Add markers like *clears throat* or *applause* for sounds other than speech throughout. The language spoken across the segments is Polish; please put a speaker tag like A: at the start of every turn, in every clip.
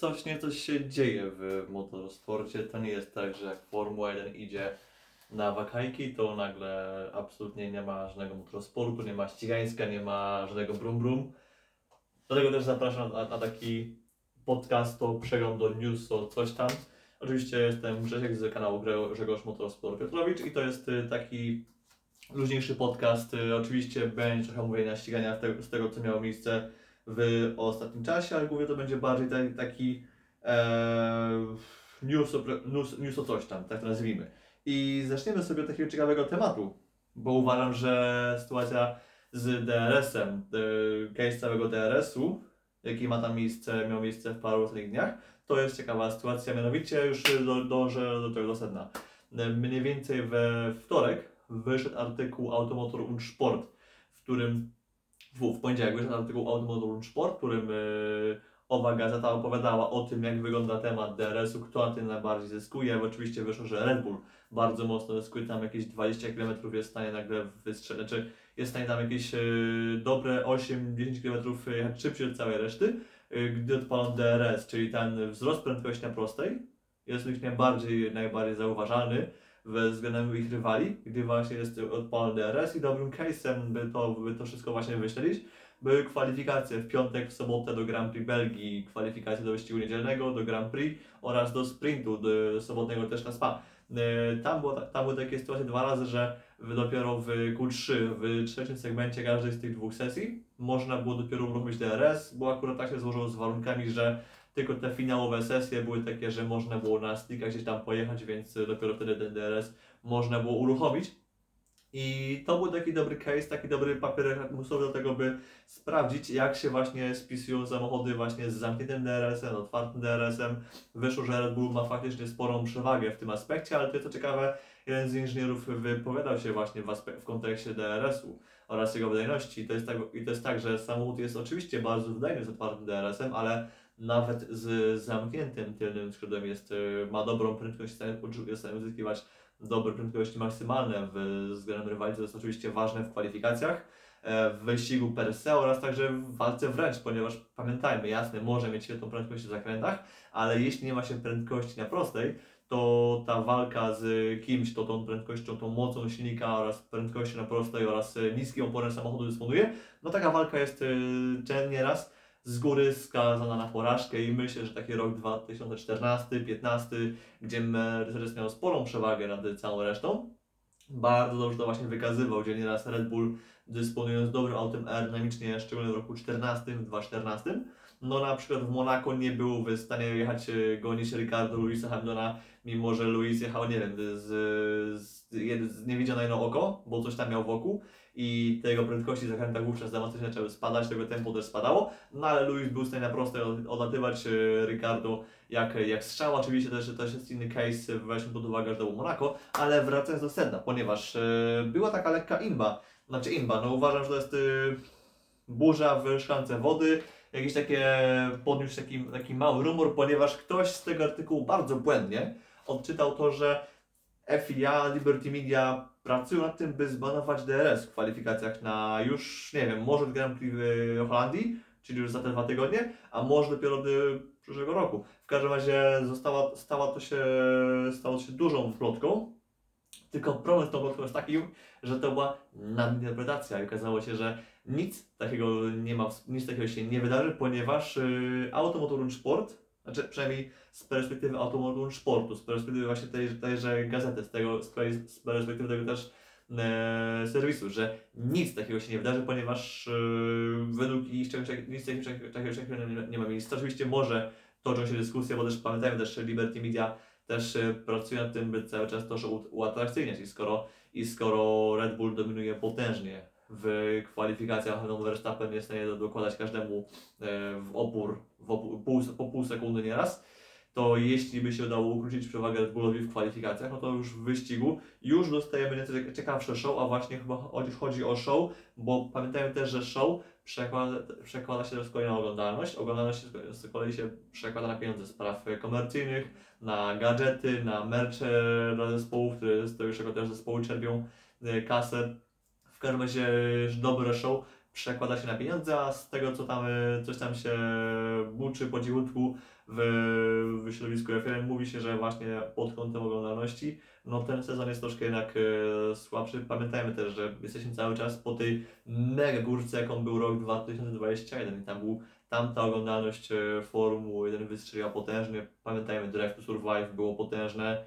A: coś nie coś się dzieje w motorsporcie. To nie jest tak, że jak Formuła 1 idzie na wakajki, to nagle absolutnie nie ma żadnego motorsportu, nie ma ścigańska, nie ma żadnego brum brum. Dlatego też zapraszam na, na taki podcast, to przegląd do news, to coś tam. Oczywiście jestem Grzesiek z kanału Grze- Grzegorz Motorsport Piotrowicz i to jest y, taki luźniejszy podcast. Y, Oczywiście będzie trochę mówienia ścigania z tego, z tego co miało miejsce w ostatnim czasie, ale głównie to będzie bardziej taki, taki e, news, o, news, news o coś tam, tak to nazwijmy. I zaczniemy sobie od takiego ciekawego tematu, bo uważam, że sytuacja z DRS-em, y, case całego DRS-u, jaki ma tam miejsce, miał miejsce w paru ostatnich dniach, to jest ciekawa sytuacja, mianowicie już do, dążę do tego do sedna. Y, Mniej więcej we wtorek wyszedł artykuł Automotor und Sport, w którym w, w poniedziałek wyszedł artykuł Automotor und Sport, którym y, owa gazeta opowiadała o tym, jak wygląda temat DRS-u, kto na tym najbardziej zyskuje. Oczywiście wyszło, że Red Bull bardzo mocno zyskuje, tam jakieś 20 km jest w stanie nagle wystrzelić, znaczy jest w stanie tam jakieś y, dobre 8-10 km jechać szybciej od całej reszty, y, gdy odpalą DRS, czyli ten wzrost prędkości na prostej jest najbardziej, najbardziej zauważalny względem ich rywali, gdy właśnie jest odpalony DRS i dobrym case'em, by to, by to wszystko właśnie wyśledzić, były kwalifikacje w piątek, w sobotę do Grand Prix Belgii, kwalifikacje do wyścigu niedzielnego, do Grand Prix oraz do sprintu do sobotniego też na Spa. E, Tam, było, tam były takie sytuacje dwa razy, że dopiero w Q3, w trzecim segmencie każdej z tych dwóch sesji można było dopiero uruchomić DRS, bo akurat tak się złożyło z warunkami, że tylko te finałowe sesje były takie, że można było na sticka gdzieś tam pojechać, więc dopiero wtedy ten DRS można było uruchomić. I to był taki dobry case, taki dobry papier lakmusowy do tego, by sprawdzić, jak się właśnie spisują samochody właśnie z zamkniętym DRS-em, otwartym DRS-em. Wyszło, że Red Bull ma faktycznie sporą przewagę w tym aspekcie, ale to jest co ciekawe, jeden z inżynierów wypowiadał się właśnie w, w kontekście DRS-u oraz jego wydajności. I to, jest tak, I to jest tak, że samochód jest oczywiście bardzo wydajny z otwartym DRS-em, ale nawet z zamkniętym tylnym skrzydłem jest, y, ma dobrą prędkość, jest w stanie- uzyskiwać dobre prędkości maksymalne w względem rywali, to jest oczywiście ważne w kwalifikacjach, e, w wyścigu per se oraz także w walce wręcz, ponieważ pamiętajmy, jasne, może mieć świetną prędkość w zakrętach, ale jeśli nie ma się prędkości na prostej, to ta walka z kimś, kto tą prędkością, tą mocą silnika oraz prędkością na prostej oraz e, niskim oporem samochodu dysponuje, no taka walka jest e, nieraz z góry skazana na porażkę i myślę, że taki rok 2014-15, gdzie Mercedes miał sporą przewagę nad całą resztą, bardzo dobrze to właśnie wykazywał, gdzie nieraz Red Bull dysponując dobrym autem aerodynamicznie, szczególnie w roku 14, 2014, no na przykład w Monako nie był w stanie jechać, e, gonić Ricardo Luisa Hamiltona, mimo że Luis jechał, nie wiem, z, z, jed- z niewidziane oko, bo coś tam miał wokół i te jego prędkości w zakrętach wówczas dramatycznie zaczęły spadać, tego tempo też spadało, no ale Luis był w stanie na prostej od- odlatywać e, Ricardo jak, jak strzał, oczywiście też, też jest inny case, weźmy pod uwagę, że to był Monako, ale wracając do sedna, ponieważ e, była taka lekka inba, znaczy inba, no uważam, że to jest e, burza w szklance wody, jakieś takie, podniósł taki, taki mały rumor, ponieważ ktoś z tego artykułu bardzo błędnie odczytał to, że FIA, Liberty Media pracują nad tym, by zbanować DRS w kwalifikacjach na już, nie wiem, może Grand Prix w Holandii, czyli już za te dwa tygodnie, a może dopiero do przyszłego roku. W każdym razie została, stała to się, stało to się dużą plotką, tylko problem z tą plotką jest taki, że to była nadinterpretacja i okazało się, że nic takiego nie ma, nic takiego się nie wydarzy, ponieważ yy, Automotor Sport, znaczy przynajmniej z perspektywy Automotor Sportu, z perspektywy właśnie tej, tejże gazety, z, tego, z, perspektywy tego też e, serwisu, że nic takiego się nie wydarzy, ponieważ e, według ich nic takiego, takiego, nie, nie ma miejsca. Oczywiście może toczą się dyskusje, bo też pamiętajmy też, że Liberty Media też e, pracuje nad tym, by cały czas to uatrakcyjniać i skoro, i skoro Red Bull dominuje potężnie w kwalifikacjach, no Verstappen jest w stanie dokładać każdemu e, w opór, w pół, po pół sekundy nieraz, to jeśli by się udało ukrócić przewagę Red Bullowi w kwalifikacjach, no to już w wyścigu już dostajemy nieco cieka- ciekawsze show, a właśnie chyba chodzi- o show, bo pamiętajmy też, że show przekłada, przekłada się z kolei na oglądalność, oglądalność z kolei się przekłada na pieniądze spraw komercyjnych, na gadżety, na mercze dla zespołów, które z tego też zespoły czerpią e, kasę. W każdym razie dobre show przekłada się na pieniądze, a z tego co tam e, coś tam się buczy po cichutku w, w środowisku F1 mówi się, że właśnie pod kątem oglądalności, no ten sezon jest troszkę jednak e, słabszy. Pamiętajmy też, że jesteśmy cały czas po tej mega górce, jaką był rok 2021 i tam był tamta oglądalność e, Formuły 1 wystrzeliła potężnie. Pamiętajmy, Drive to Survive było potężne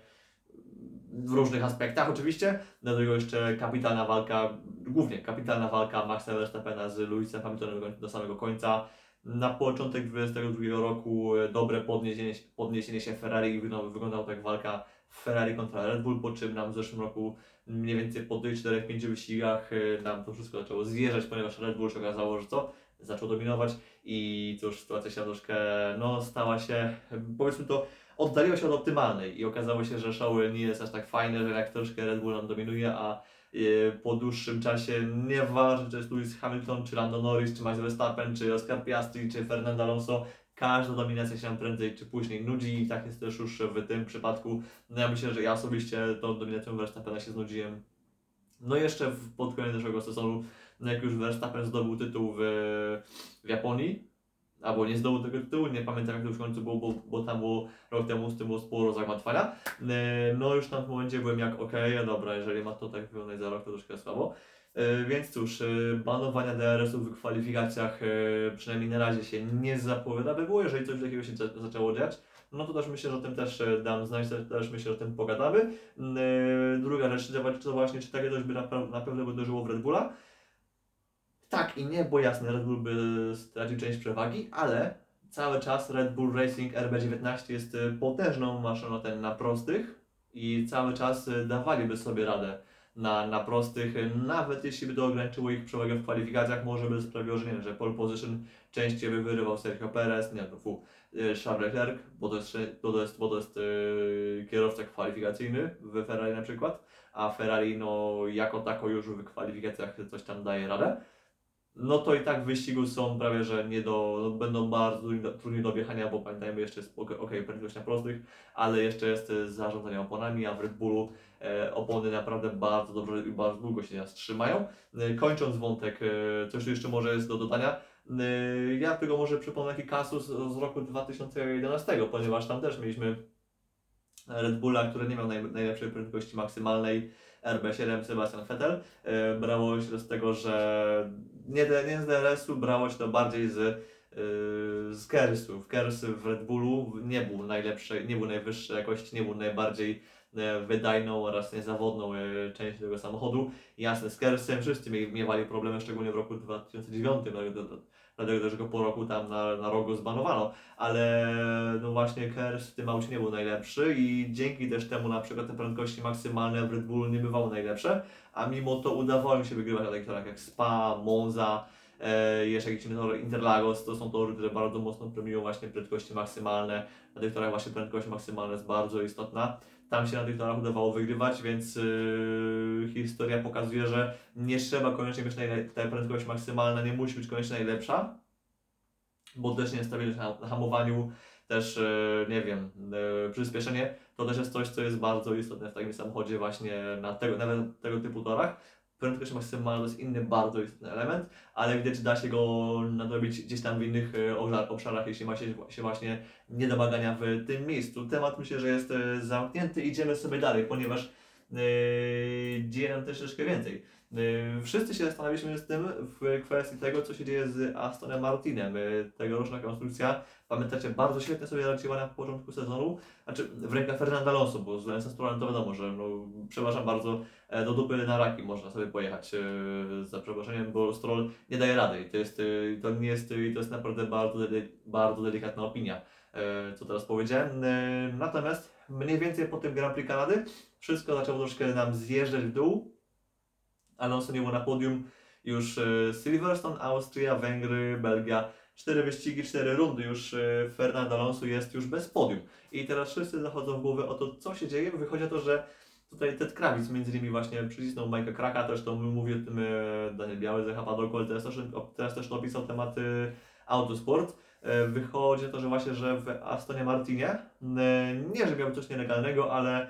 A: w różnych aspektach oczywiście. Do tego jeszcze kapitalna walka, głównie kapitalna walka Maxa Verstappena z Luisem Hamiltonem do- samego końca. Na początek 2022 roku e, dobre podniesienie, podniesienie się Ferrari i wyglądało tak walka Ferrari kontra Red Bull, po czym nam w zeszłym roku mniej więcej po tych 4-5 wyścigach e, nam to wszystko zaczęło zjeżdżać, ponieważ Red Bull się okazało, że co? Zaczął dominować i cóż, sytuacja się troszkę, no stała się, powiedzmy to, oddaliła się od optymalnej i okazało się, że show nie jest aż tak fajne, że jak troszkę Red Bull nam dominuje, a e, po dłuższym czasie nieważne, czy jest Lewis Hamilton, czy Lando Norris, czy Max Verstappen, czy Oscar Piastri, czy Fernando Alonso, każda dominacja się nam prędzej czy później nudzi i tak jest też już w tym przypadku. No ja myślę, że ja osobiście tą dominacją Verstappena się znudziłem. No jeszcze pod koniec naszego sezonu, no jak już Verstappen zdobył tytuł w, w Japonii, albo nie zdobył tego tytułu, nie pamiętam jak to już w końcu było, bo, bo tam było rok temu z tym było sporo zagmatwania. E, No już tam w momencie byłem jak okej, okay, dobra, jeżeli ma to tak wyglądać za rok, to troszkę słabo. E, Więc cóż, e, banowania DRS-ów w kwalifikacjach przynajmniej na razie się nie zapowiada, by było, jeżeli coś takiego się za- zaczęło dziać. No to też myślę, że o tym też dam znać, też- myślę, że o tym pogadamy. Druga rzecz, to właśnie, czy takie coś by na, pe- na pewno uderzyło w Red Bulla. Tak i nie, bo jasne, Red Bull by stracił część przewagi, ale cały czas Red Bull Racing RB19 jest e, potężną maszyną ten na prostych i cały czas e, dawaliby sobie radę na, na prostych, nawet jeśli by to ograniczyło ich przewagę w kwalifikacjach, może by sprawiło, że nie wiem, że pole position częściej by wyrywał Sergio Perez, nie no fu, e, Charles Leclerc, bo to jest, bo to jest, bo to jest e, kierowca kwalifikacyjny w Ferrari na przykład, a Ferrari no jako tako już w kwalifikacjach coś tam daje radę no to i tak w wyścigu są prawie, że nie do, no będą bardzo trudni do, objechania, bo pamiętajmy, jeszcze jest ok, okay, prędkość na prostych, ale jeszcze jest e, zarządzanie oponami, a w Red Bullu e, opony naprawdę bardzo dobrze i bardzo długo się nas trzymają. E, kończąc wątek, e, coś jeszcze może jest do dodania, e, ja tego może przypomnę taki kasus z roku 2011, ponieważ tam też mieliśmy Red Bulla, który nie miał naj, najlepszej prędkości maksymalnej, RB7 Sebastian Vettel. E, brało się z tego, że nie, nie z DRS-u, brało się to bardziej z, e, z Kersów. Kers w Red Bullu nie był najlepszy, nie był najwyższej jakości, nie był najbardziej e, wydajną oraz niezawodną częścią tego samochodu. Jasne, z Kersem wszyscy mie- miewali problemy, szczególnie w roku 2009, dlatego, też go po roku tam na, na rok go zbanowano, ale no właśnie Kers w tym aucie nie był najlepszy i dzięki też temu na przykład te prędkości maksymalne w Red Bullu nie bywały najlepsze, a mimo to udawało mi się wygrywać na takich torach jak Spa, Monza, e, jeszcze jakiś tor Interlagos, to są tory, które bardzo mocno premiują właśnie prędkości maksymalne, na tych torach właśnie prędkość maksymalna jest bardzo istotna. Tam się na tych torach udawało wygrywać, więc yy, historia pokazuje, że nie trzeba koniecznie mieć ta prędkość maksymalna, nie musi być koniecznie najlepsza, bo też niestabilność na, na hamowaniu, też yy, nie wiem, yy, przyspieszenie, to też jest coś, co jest bardzo istotne w takim samochodzie właśnie na tego, nawet tego typu torach. Prędkość maksymalna to jest inny bardzo istotny element, ale widać, że da się go nadrobić gdzieś tam w innych e, obszar- obszarach, jeśli ma się, właśnie niedomagania w tym miejscu. Temat myślę, że jest e, zamknięty, idziemy sobie dalej, ponieważ e, dzieje nam troszkę więcej. E, Wszyscy się zastanawialiśmy z tym w kwestii tego, co się dzieje z Astonem Martinem. E, Tegoroczna konstrukcja, pamiętacie, bardzo świetnie sobie radziła na początku sezonu, znaczy w rękach Fernanda Alonso, bo z Lensem Strollem to wiadomo, że no, przepraszam bardzo, e, do dupy na raki można sobie pojechać e, za przeproszeniem, bo Stroll nie daje rady i to jest, e, to nie jest, to jest naprawdę bardzo, bardzo delikatna opinia, co teraz powiedziałem. Natomiast mniej więcej po tym Grand Prix Kanady wszystko zaczęło troszkę nam zjeżdżać w dół. Alonso nie było na podium już e, Silverstone, Austria, Węgry, Belgia. Cztery wyścigi, cztery rundy już e, Fernando Alonso jest już bez podium. I teraz wszyscy zachodzą w głowę o to, co się dzieje. Wychodzi to, że tutaj Ted Krawic między innymi właśnie przycisnął Majka Kraka, też to mówi o tym e, Daniel Biały, Zecha Padoko, ale teraz też, teraz też opisał temat e, Autosport. Wychodzi to, że właśnie, że w Astonie Martinie, nie, że miał coś nielegalnego, ale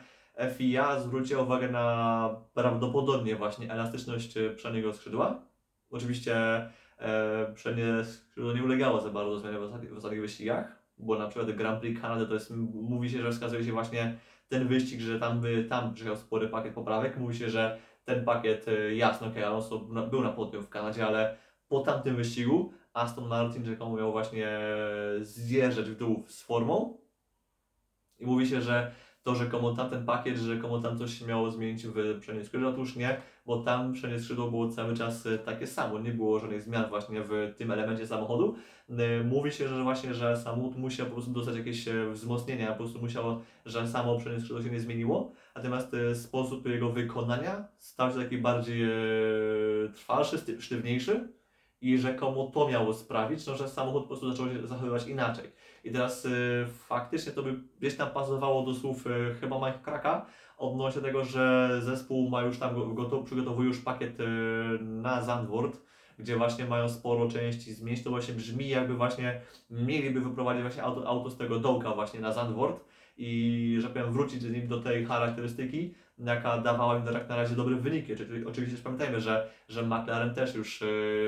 A: FIA zwróciła uwagę na prawdopodobnie właśnie elastyczność e, przedniego skrzydła. Oczywiście e, przednie skrzydło nie ulegało za bardzo zmianie w, ostatnich- w ostatnich wyścigach, bo na przykład Grand Prix Kanady to jest, mówi się, że wskazuje się właśnie ten wyścig, że tam, by, tam przyjechał spory pakiet poprawek, mówi się, że ten pakiet, e, jasno, okej, Alonso był na podium w Kanadzie, ale po tamtym wyścigu Aston Martin rzekomo miał właśnie zjeżdżać w dół z formą i mówi się, że to rzekomo tamten pakiet, że rzekomo tam coś się miało zmienić w przednie skrzydło, otóż nie, bo tam przednie skrzydło było cały czas e, takie samo, nie było żadnych zmian właśnie w tym elemencie samochodu. E, Mówi się, że właśnie, że samochód musiał po prostu dostać jakieś e, wzmocnienia, po prostu musiało, że samo przednie skrzydło się nie zmieniło, natomiast sposób jego wykonania stał się taki bardziej trwalszy, sztywniejszy i rzekomo to miało sprawić, no, że samochód po prostu zaczął się zachowywać inaczej. I teraz y, faktycznie to by gdzieś tam pasowało do słów y, chyba Mike Kraka odnośnie tego, że zespół ma już tam go- gotow, przygotowuje już pakiet y, na Zandvoort, gdzie właśnie mają sporo części zmienić. To właśnie brzmi jakby właśnie mieliby wyprowadzić właśnie auto, auto z tego dołka właśnie na Zandvoort i że powiem wrócić z nim do tej charakterystyki, jaka dawała im jak na razie dobre wyniki. Czyli oczywiście też pamiętajmy, że, że McLaren też już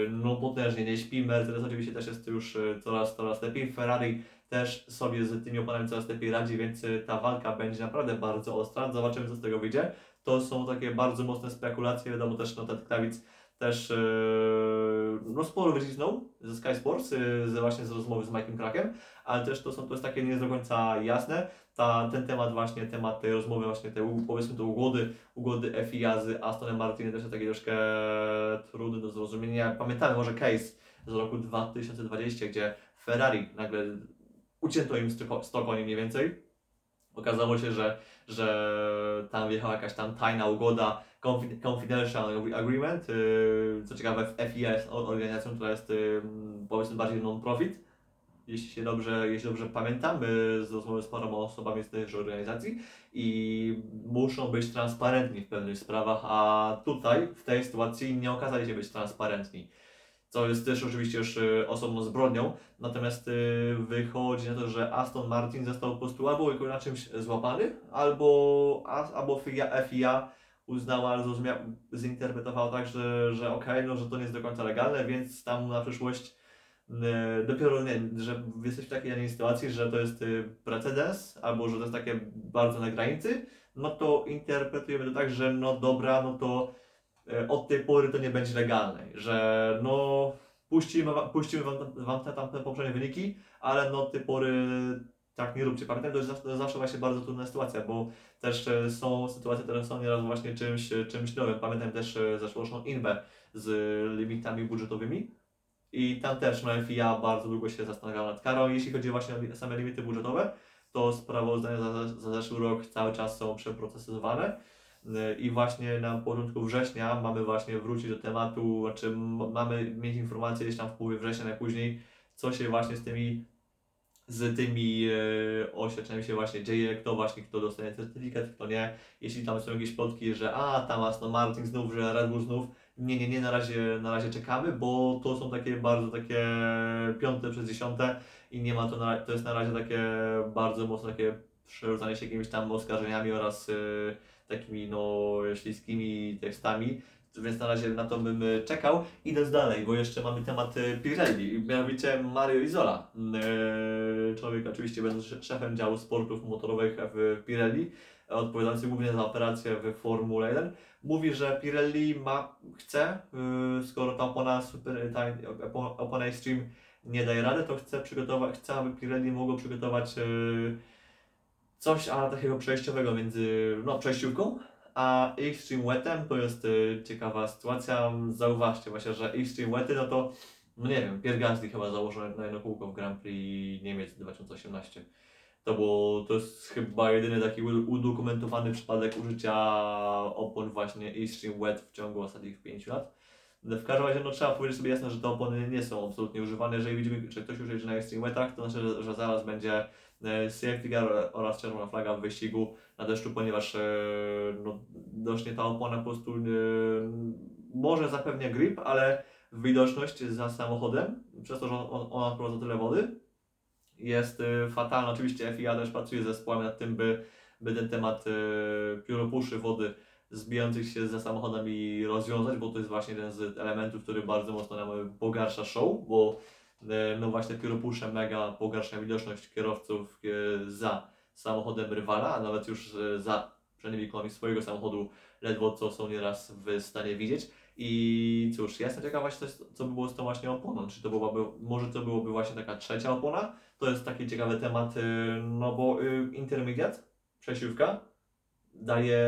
A: no, potężnie nie śpi, Mercedes oczywiście też jest już coraz, coraz lepiej, Ferrari też sobie z tymi oponentami coraz lepiej radzi, więc y, ta walka będzie naprawdę bardzo ostra. Zobaczymy, co z tego wyjdzie. To są takie bardzo mocne spekulacje. Wiadomo też, no Ted Krawic też yy, no, sporo wycisnął ze Sky Sports, yy, ze, właśnie z rozmowy z Mike'em Krakiem, ale też to, są, to jest takie nie do końca jasne. Ta, ten temat właśnie, temat tej rozmowy, właśnie tej powiedzmy to ugody, ugody FIA z Astonem Martinem też jest taki troszkę trudny do zrozumienia. Pamiętamy może case z roku 2020, gdzie Ferrari nagle ucięto im stoko- sto koni mniej więcej. Okazało się, że, że tam wjechała jakaś tam tajna ugoda, confi- confidential agreement. Yy, co ciekawe, FIA jest organizacją, która jest yy, powiedzmy bardziej non-profit. Jeśli się dobrze, jeśli dobrze pamiętam, yy, z rozmowy z paroma osobami z tejże organizacji i muszą być transparentni w pewnych sprawach, a tutaj w tej sytuacji nie okazali się być transparentni co jest też oczywiście już osobną zbrodnią, natomiast y, wychodzi na to, że Aston Martin został po prostu albo na czymś złapany, albo, albo FIA, uznała, zinterpretowała tak, że, że okej, no, że to nie jest do końca legalne, więc tam na przyszłość y, dopiero, nie że jesteś w takiej a nie sytuacji, że to jest y, precedens, albo że to jest takie bardzo na granicy, no to interpretujemy to tak, że no dobra, no to od tej pory to nie będzie legalne, że no puścimy, puścimy wam, wam te tamte poprzednie wyniki, ale no od tej pory tak nie róbcie. Jest zawsze, to jest zawsze właśnie bardzo trudna sytuacja, bo też e, są sytuacje, które są nieraz właśnie czymś, e, czymś nowym. Pamiętam też e, zeszłoroczną Inbę z limitami budżetowymi i tam też no, FIA bardzo długo się zastanawiała nad karą. Jeśli chodzi właśnie o same limity budżetowe, to sprawozdania za, za zeszły rok cały czas są przeprocesowane. Y, I właśnie na początku września mamy właśnie wrócić do tematu, znaczy mamy mieć informacje gdzieś tam w połowie września najpóźniej, co się właśnie z tymi z tymi e, oświadczeniami się właśnie dzieje, kto właśnie, kto dostanie certyfikat, kto nie. Jeśli tam są jakieś plotki, że a, tam Aston Martin znów, że Red Bull znów, nie, nie, nie, na razie, na razie czekamy, bo to są takie bardzo takie piąte przez dziesiąte i nie ma to, na, to jest na razie takie bardzo mocno takie przerzucanie się jakimiś tam oskarżeniami oraz e, takimi no śliskimi tekstami, więc na razie na to bym e, czekał. Idąc dalej, bo jeszcze mamy temat e, Pirelli, mianowicie Mario Isola. E, Człowiek oczywiście będąc sz- szefem działu sportów motorowych w Pirelli, odpowiadający głównie za operacje w Formule 1, mówi, że Pirelli ma, chce, skoro ta opona super, ta opo- opona Extreme nie daje rady, to chce przygotować, chce, aby Pirelli mogło przygotować coś a takiego przejściowego między no, przejściówką a Extreme Wetem. To jest e, ciekawa sytuacja. Zauważcie właśnie, że Extreme Wety, no to no nie wiem, Pierre chyba założył na jedno kółko w Grand Prix Niemiec 2018. To było, to jest chyba jedyny taki udokumentowany przypadek użycia opon właśnie Extreme Wet w ciągu ostatnich 5 lat. W każdym razie no, trzeba powiedzieć sobie jasno, że te opony nie są absolutnie używane. Jeżeli widzimy, że ktoś jedzie na Extreme Wetach, to znaczy, że zaraz będzie e, safety car oraz czerwona flaga w wyścigu na deszczu, ponieważ e, no, ta opona po prostu e, może zapewnia grip, ale widoczność za samochodem, przez to, że on, ona odprowadza tyle wody, jest fatalna. Oczywiście FIA też pracuje z zespołem nad tym, by, by ten temat pióropuszy wody zbijających się ze samochodami rozwiązać, bo to jest właśnie jeden z elementów, który bardzo mocno nam pogarsza show, bo no właśnie pióropusze mega pogarsza widoczność kierowców e, za samochodem rywala, a nawet już e, za przynajmniej swojego samochodu ledwo co są nieraz w stanie widzieć. I cóż, ja jestem ciekaw właśnie, coś, co by było z tą właśnie oponą. Czy to byłaby, może to byłoby właśnie taka trzecia opona? To jest taki ciekawy temat, no bo y, intermediate, przesiłka, daje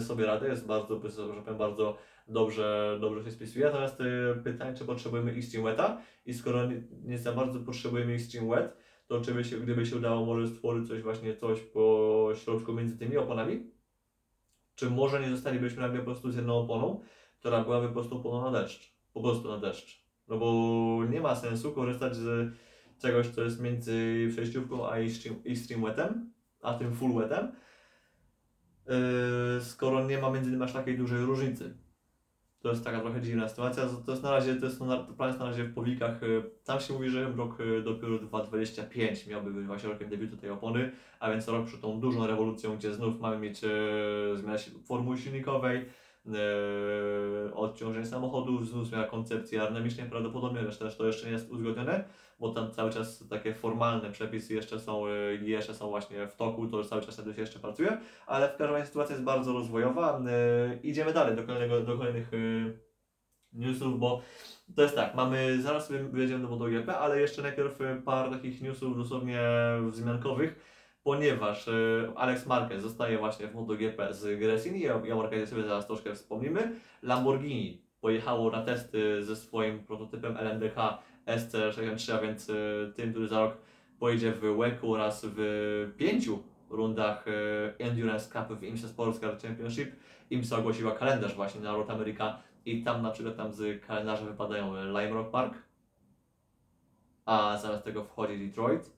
A: sobie radę, jest bardzo, że powiem, bardzo dobrze, dobrze się spisuje. Natomiast y, pytanie, czy potrzebujemy Extreme Weta i skoro nie, za bardzo potrzebujemy Extreme Wet, to czy by się, gdyby się udało może stworzyć coś właśnie, coś po środku między tymi oponami, czy może nie zostalibyśmy nagle po prostu z jedną oponą, która byłaby po prostu oponą na deszcz, po prostu na deszcz. No bo nie ma sensu korzystać z czegoś, co jest między przejściówką a extreme, extreme wetem, a tym full wetem, yy, skoro nie ma między nimi aż takiej dużej różnicy. To jest taka trochę dziwna sytuacja. To jest na razie, to jest na, plan jest na razie w powikach. yy, Tam się mówi, że rok yy, dopiero 2025 miałby być właśnie rokiem debiutu tej opony, a więc rok przed tą dużą rewolucją, gdzie znów mamy mieć yy, zmianę formuły silnikowej, odciążenie samochodów, znów zmiana koncepcji aerodynamicznej prawdopodobnie, też to jeszcze nie jest uzgodnione, bo tam cały czas takie formalne przepisy jeszcze są, yy, jeszcze są właśnie w toku, to cały czas tym się jeszcze pracuje, ale w każdym razie sytuacja jest bardzo rozwojowa. Yy, idziemy dalej do, kolejnego, do kolejnych newsów, bo to jest tak, mamy, zaraz sobie do MotoGP, ale jeszcze najpierw parę takich newsów dosłownie wzmiankowych, ponieważ yy, Alex Marquez zostaje właśnie w MotoGP z Gresini, ja, ja Marquezie sobie zaraz troszkę wspomnimy. Lamborghini pojechało na testy ze swoim prototypem LMDH SC63, a więc yy, tym, który za rok pojedzie w WEC oraz w pięciu rundach yy, Endurance Cup w IMSA Sports Car Championship. IMSA ogłosiła kalendarz właśnie na Road America i tam na przykład tam z kalendarza wypadają Lime Rock Park, a zamiast tego wchodzi Detroit,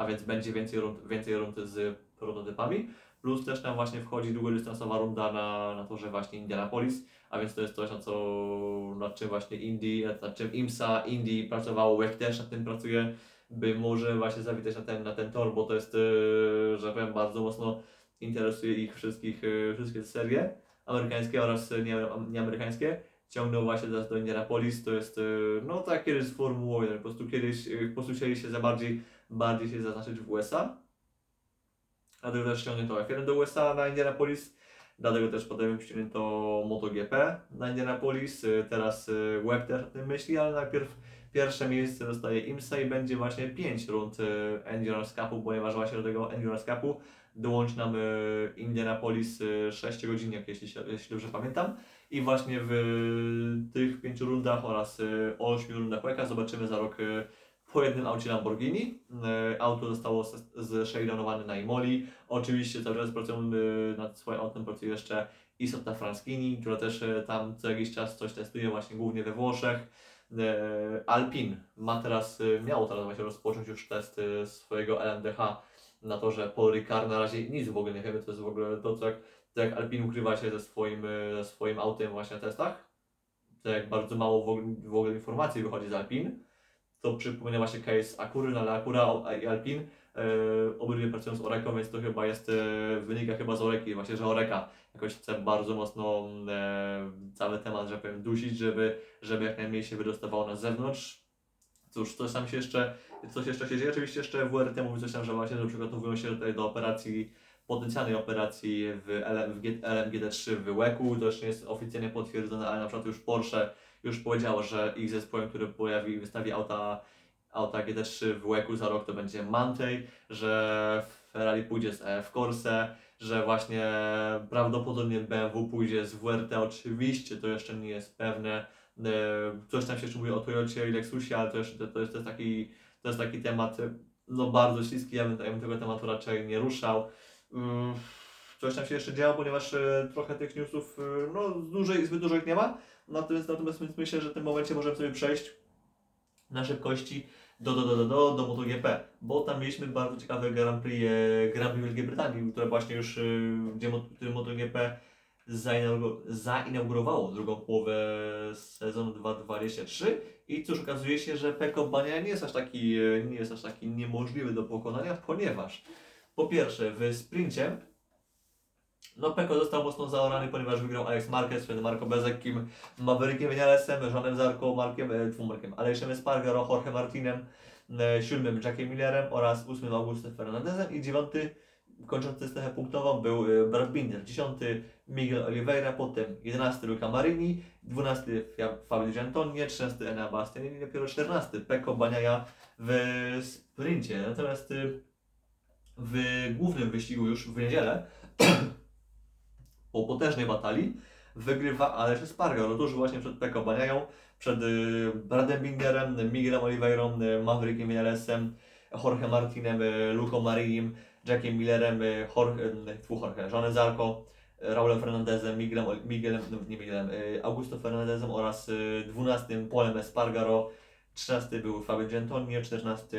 A: a więc będzie więcej rund, więcej rund z prototypami. Plus też tam właśnie wchodzi długodystansowa runda na, na torze właśnie Indianapolis, a więc to jest coś, na co, nad czym właśnie Indy, nad czym IMSA, Indy pracowało, WEC też nad tym pracuje, by może właśnie zawitać na ten, na ten tor, bo to jest, yy, że powiem, bardzo mocno interesuje ich wszystkich, yy, wszystkie serie amerykańskie oraz nie, nieamerykańskie. Ciągną właśnie teraz do Indianapolis, to jest, yy, no tak kiedyś z Formuły 1, po prostu kiedyś, po prostu chcieli się za bardziej, bardziej się zaznaczyć w USA. Dlatego też ściągnięto F1 do USA na Indianapolis. Dlatego też potem ściągnięto MotoGP na Indianapolis. Y, Teraz y, Web też o tym myśli, ale najpierw pierwsze miejsce dostaje IMSA i będzie właśnie 5 rund y, Endurance Cupu, ponieważ właśnie do tego Endurance Cupu dołączy nam Indianapolis 6 godzinnik, jeśli, jeśli dobrze pamiętam. I właśnie w tych 5 rundach oraz 8 rundach WECA zobaczymy za rok po jednym aucie Lamborghini. Y, Auto zostało zshadownowane na Imoli. Oczywiście cały czas pracują y, nad swoim autem, pracuje jeszcze Isotta Franschini, która też y, tam co jakiś czas coś testuje właśnie głównie we Włoszech. E, Alpin ma teraz, miało teraz właśnie rozpocząć już testy swojego LMDH na to, że Paul Ricard na razie nic w ogóle nie wiemy, to jest w ogóle to, co jak, to jak Alpin ukrywa się ze swoim, ze swoim autem właśnie na testach, to jak bardzo mało w ogóle, w ogóle informacji wychodzi z Alpin, to przypomina właśnie case Akury, ale Akura i Alpin e, obydwie pracują z Oreką, więc to chyba jest, e, wynika chyba z Oreki, właśnie, że Oreka jakoś chce bardzo mocno e, cały temat, że powiem, dusić, żeby, żeby jak najmniej się wydostawało na zewnątrz. Cóż, coś tam się jeszcze, coś jeszcze się dzieje. Oczywiście jeszcze WRT mówi coś tam, że właśnie że przygotowują się tutaj do operacji, potencjalnej operacji w, LM, w G- LMGD3 w WEC-u. To jeszcze nie jest oficjalnie potwierdzone, ale na przykład już Porsche już powiedziało, że ich zespołem, który pojawi, wystawi auta, auta GT3 w WEC-u za rok to będzie Mantei, że Ferrari pójdzie z EF Corse, że właśnie prawdopodobnie BMW pójdzie z WRT, oczywiście to jeszcze nie jest pewne. E, Coś tam się jeszcze mówi o Toyocie i Lexusie, ale to, jeszcze, to, jest, to, jest taki, to jest taki temat no, bardzo śliski, ja bym, ja bym tego tematu raczej nie ruszał. Mm, Coś tam się jeszcze działo, ponieważ e, trochę tych newsów, e, no dużej, zbyt dużo ich nie ma, natomiast, natomiast myślę, że w tym momencie możemy sobie przejść na szybkości do, do, do, do, do, do MotoGP, bo tam mieliśmy bardzo ciekawe Grand Prix, e, Grand Prix Wielkiej Brytanii, które właśnie już, e, gdzie MotoGP zainaugu- zainaugurowało drugą połowę sezonu 2023 i cóż, okazuje się, że Peko Bania nie jest aż taki, e, nie jest aż taki niemożliwy do pokonania, ponieważ po pierwsze w sprincie No Peko został mocno zaorany, ponieważ wygrał Alex Marquez przed Marco Bezekkim, Maverickiem Vinalesem, Żanem Zarko, Markiem, e, Markiem, Alexem Espargaro, Jorge Martinem, e, siódmym Jackiem Millerem oraz ósmym Augustem Fernandezem i dziewiąty kończący strefę punktową był e, Brad Binder, dziesiąty Miguel Oliveira, potem jedenasty Luca Marini, dwunasty Fia- Fabio Di Antonio, trzynasty Enea Bastianini dopiero czternasty Pecco Bagnaia w sprincie. Natomiast y, w głównym wyścigu już w niedzielę *clears throat* po potężnej batalii wygrywa Alex Espargaro, tuż właśnie przed Pecco Bagnają, przed y, Bradem Binderem, Miguelem Oliveirą, y, Maverickiem Vinalesem, Jorge Martinem, y, Luco Marinim, Jackiem Millerem, y, Jorge, y, Jorge, Zarco, Raulem Fernandezem, Miguelem, Miguelem no, nie Miguelem, Augusto Fernandezem oraz y, 12 Polem Espargaro, 13 był Fabio Gentonio, 14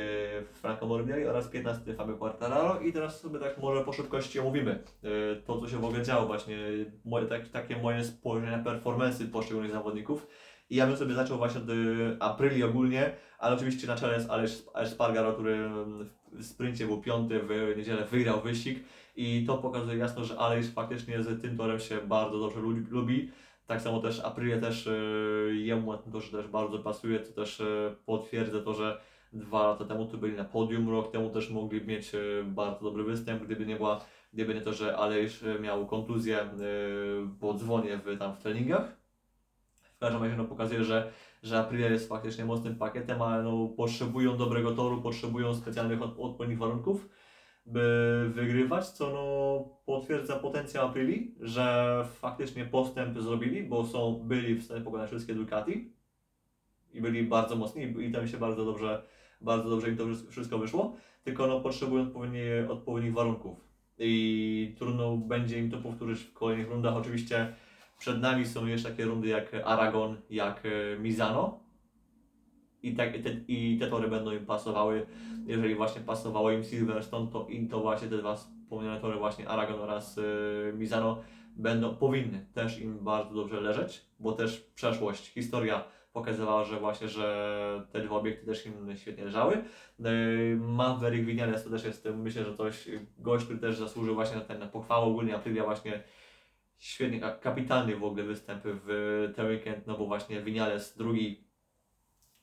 A: Franco Morbidelli oraz 15 Fabio Quartararo. I teraz sobie tak może po szybkości omówimy y, to, co się w ogóle działo właśnie, moje, tak, takie moje spojrzenie na performance'y poszczególnych zawodników. I ja bym sobie zaczął właśnie od y, Aprili ogólnie, ale oczywiście na czele jest Alex Espargaro, który mm, w sprincie był piąty, w niedzielę wygrał wyścig. I to pokazuje jasno, że Alex faktycznie z tym torem się bardzo dobrze lubi. Tak samo też Aprilia też y, jemu na tym też bardzo pasuje, to też y, potwierdza to, że dwa lata temu tu byli na podium, rok temu też mogli mieć y, bardzo dobry występ, gdyby nie była, gdyby nie to, że Aleix y, miał kontuzję po dzwonie w, tam w treningach. W każdym razie no, pokazuje, że, że Aprilia jest faktycznie mocnym pakietem, ale no, potrzebują dobrego toru, potrzebują specjalnych od, odpowiednich warunków, by wygrywać, co no, potwierdza potencjał Aprilii, że faktycznie postęp zrobili, bo są, byli w stanie pokonać wszystkie Ducati i byli bardzo mocni i, i tam się bardzo dobrze, bardzo dobrze im to wszystko wyszło, tylko no, potrzebują odpowiednie, odpowiednich warunków i trudno będzie im to powtórzyć w kolejnych rundach. Oczywiście przed nami są jeszcze takie rundy jak Aragon, jak e, Mizano i, tak, i, te, i te tory będą im pasowały. Jeżeli właśnie pasowało im Silverstone, to to właśnie te dwa wspomniane tory, właśnie Aragon oraz e, Mizano, będą, powinny też im bardzo dobrze leżeć, bo też przeszłość, historia pokazywała, że właśnie, że te dwa obiekty też im świetnie leżały. E, Maverick Vinales to też jest, myślę, że ktoś, gość, który też zasłużył właśnie na ten pochwałę ogólnie Aprilia właśnie świetnie, ka- kapitalny w ogóle występ w ten weekend, no bo właśnie Vinales drugi,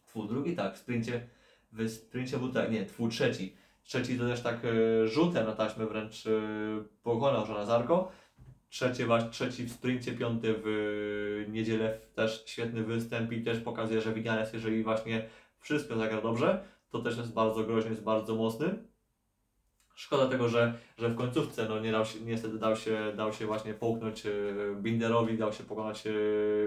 A: tfu, drugi tak, w sprincie, w sprincie był tak, nie, tfu, trzeci. Trzeci to też tak e, rzutem na taśmę wręcz e, pokonał Żona Zarko. Trzeci, waś- trzeci w sprincie, piąty w niedzielę też świetny występ i też pokazuje, że Vinales, jeżeli właśnie wszystko zagra dobrze, to też jest bardzo groźny, jest bardzo mocny. Szkoda tego, że, że w końcówce no, nie dał się, niestety dał się, dał się właśnie połknąć e, Binderowi, dał się pokonać e,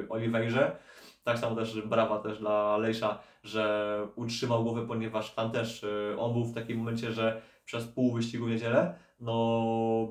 A: Oliveirze. Tak samo też brawa też dla Lejsza, że utrzymał głowę, ponieważ tam też e, on był w takim momencie, że przez pół wyścigu w niedzielę, no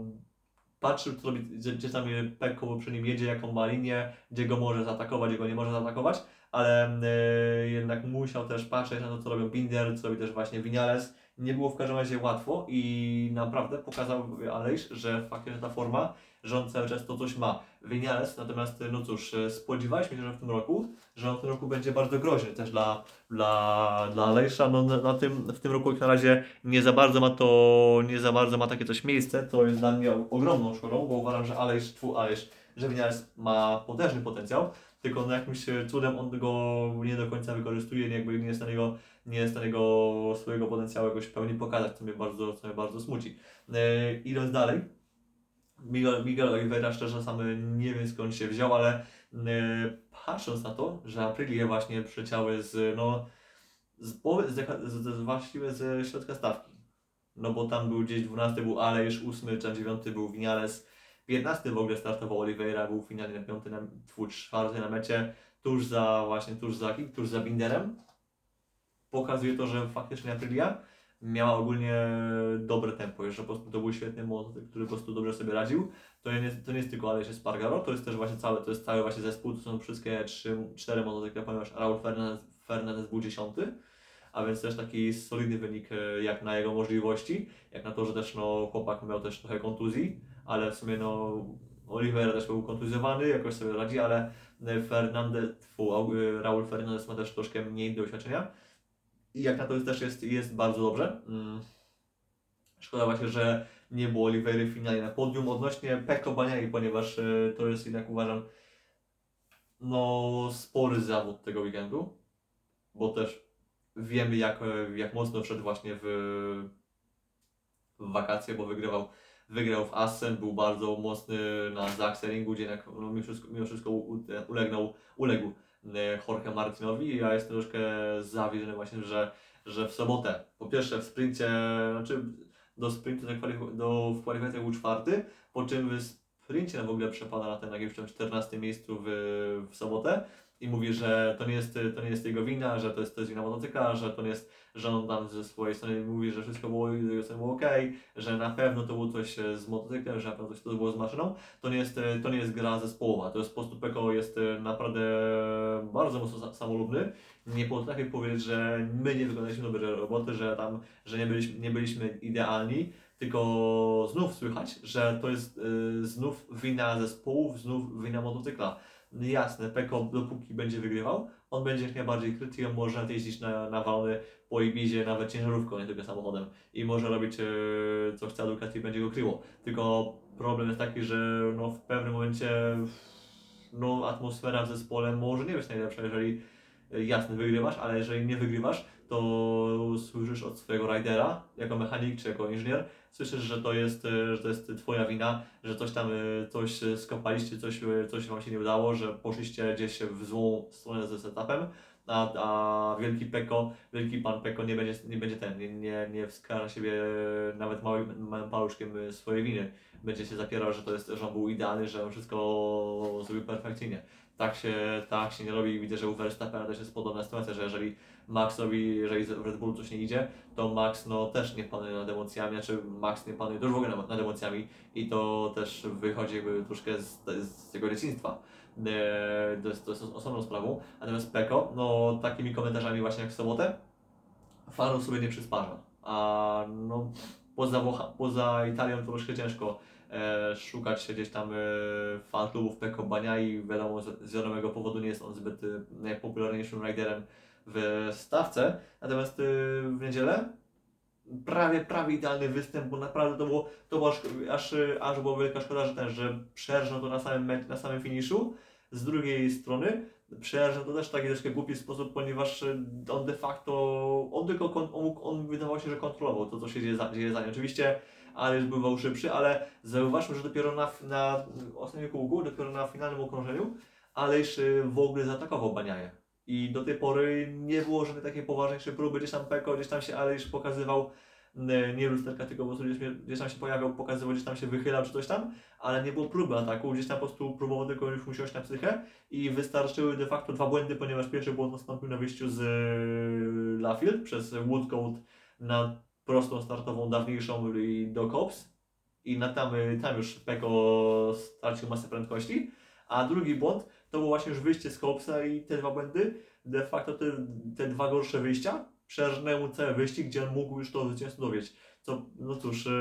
A: patrzył, co robi, gdzie, tam Pekko przy nim jedzie, jaką ma linię, gdzie go może zaatakować, gdzie go nie może zaatakować, ale e, jednak musiał też patrzeć na to, co robią Binder, co robi też właśnie Vinales. Nie było w każdym razie łatwo i naprawdę pokazał Aleix, że faktycznie ta forma, że on cały czas to coś ma. Vinales natomiast, no cóż, e, spodziewaliśmy się, że w tym roku, że on w tym roku będzie bardzo groźny też dla, dla, dla Aleix'a. No, na, tym, w tym roku jak na razie nie za bardzo ma to, nie za bardzo ma takie coś miejsce, to jest dla mnie ogromną szkodą, bo uważam, że Aleix, tfu Aleix, że Vinales ma potężny potencjał, tylko no jakimś cudem on go nie do końca wykorzystuje, jakby nie jest na niego, nie jest na niego swojego potencjału jakoś w pełni pokazać, co mnie bardzo, co mnie bardzo smuci. E, idąc dalej, Miguel, Miguel Oliveira szczerze sam nie wiem skąd się wziął, ale e, patrząc na to, że Aprilie właśnie przyleciały z, no, z, z, z, z, właściwie ze środka stawki. No bo tam był gdzieś 12 był Aleix, 8 czy 9 był Vinales, 15 w ogóle startował Oliveira, był finalnie na 5 na czwarty na mecie, tuż za właśnie, tuż za? Tuż za Binderem. Pokazuje to, że faktycznie Aprilia miała ogólnie dobre tempo, że po prostu to był świetny motor, który po prostu dobrze sobie radził. To nie, to nie jest tylko Aleix Espargaro, to jest też właśnie cały, to jest cały właśnie zespół, to są wszystkie trzy, cztery motocykle, ponieważ Raul Fernandez, Fernandez był dziesiąty, a więc też taki solidny wynik e, jak na jego możliwości, jak na to, że też no, chłopak miał też trochę kontuzji, ale w sumie no Oliveira też był kontuzjowany, jakoś sobie radzi, ale e, Fernandez, e, Raul Fernandez ma też troszkę mniej doświadczenia i jak na to też jest, jest bardzo dobrze. Mm. Szkoda właśnie, że nie było Olivery w finale na podium. Odnośnie Peko Baniai, ponieważ e, to jest jednak uważam no spory zawód tego weekendu, bo też wiemy jak, e, jak mocno wszedł właśnie w, w wakacje, bo wygrywał, wygrał w Assen, był bardzo mocny na Zaxeringu, gdzie jednak no, mimo wszystko, mimo wszystko ulegnął, uległ Jorge Martinowi. Ja jestem troszkę zawiedziony właśnie, że, że w sobotę, po pierwsze w sprincie, znaczy do sprintu do, w kwalifikacjach był czwarty, po czym w sprincie w ogóle przepada na ten jakimś tam 14 miejscu w, w sobotę i mówi, że to nie jest, to nie jest jego wina, że to jest, to jest wina motocykla, że to nie jest, że on tam ze swojej strony mówi, że wszystko było, było ok, że na pewno to było coś e, z motocyklem, że na pewno coś to było z maszyną. To nie jest, e, to nie jest gra zespołowa, to jest po prostu Peko jest e, naprawdę bardzo mocno sa- samolubny. Nie potrafię powiedzieć, że my nie wykonaliśmy dobrej roboty, że tam, że nie byliśmy, nie byliśmy idealni, tylko znów słychać, że to jest y, znów wina zespołów, znów wina motocykla. Jasne, Peko dopóki będzie wygrywał, on będzie jak najbardziej kryty i on może jeździć na, na walny po Ibizie, nawet ciężarówką, nie tylko samochodem i może robić y, co chce, a Ducati będzie go kryło. Tylko problem jest taki, że no, w pewnym momencie no, atmosfera w zespole może nie być najlepsza, jeżeli y, jasne wygrywasz, ale jeżeli nie wygrywasz, to słyszysz od swojego ridera, jako mechanik czy jako inżynier, słyszysz, że to jest, e, że to jest twoja wina, że coś tam, e, coś e, skopaliście, coś, coś wam się nie udało, że poszliście gdzieś w złą stronę ze setupem, a, a wielki Peko, wielki pan Peko nie będzie, nie będzie ten, nie, nie, nie wskaże siebie nawet małym, małym paluszkiem swojej winy. Będzie się zapierał, że to jest, że on był idealny, że on wszystko zrobił perfekcyjnie. Tak się, tak się nie robi. Widzę, że u Verstappena też jest podobna sytuacja, że jeżeli Max robi, jeżeli w Red Bullu coś nie idzie, to Max no też nie panuje nad emocjami, znaczy Max nie panuje też w ogóle nad- emocjami i to też wychodzi jakby troszkę z, z jego dzieciństwa. E, To jest, to jest osobną sprawą. Natomiast Peko, no takimi komentarzami właśnie jak w sobotę, fanów sobie nie przysparza. A no poza, poza Italią to troszkę ciężko e, szukać się gdzieś tam e, fanklubów Peko Bania i wiadomo z, z wiadomego powodu nie jest on zbyt e, najpopularniejszym riderem w stawce. Natomiast e, w niedzielę prawie, prawie idealny występ, bo naprawdę to było, to było aż, aż, aż była wielka szkoda, że ten, że przerżnął to na samym, na samym finiszu. Z drugiej strony przerżnął to też w taki troszkę głupi sposób, ponieważ e, on de facto, on tylko, on, on wydawało się, że kontrolował to, co się dzieje za, dzieje za nim. Oczywiście Ależ bywał szybszy, ale zauważmy, że dopiero na, na ostatnim kółku, dopiero na finalnym okrążeniu, Ależ y, w ogóle zaatakował Baniaję. I do tej pory nie było żadnej takiej poważniejszej próby, gdzieś tam Peko, gdzieś tam się Ależ pokazywał, n- nie lusterka, tylko po gdzieś, gdzieś tam się pojawiał, pokazywał, gdzieś tam się wychylał czy coś tam, ale nie było próby ataku, gdzieś tam po prostu próbował tylko już musiał na psychę i wystarczyły de facto dwa błędy, ponieważ pierwszy błąd nastąpił na wyjściu z y, Lafield przez Woodcoat na prostą startową dawniejszą do Cops. I na tam, tam już Peko stracił masę prędkości, a drugi błąd to było właśnie już wyjście z Copsa i te dwa błędy, de facto te, te dwa gorsze wyjścia przerżnęły cały wyścig, gdzie on mógł już to zwycięstwo dowieść. Co, no cóż, yy,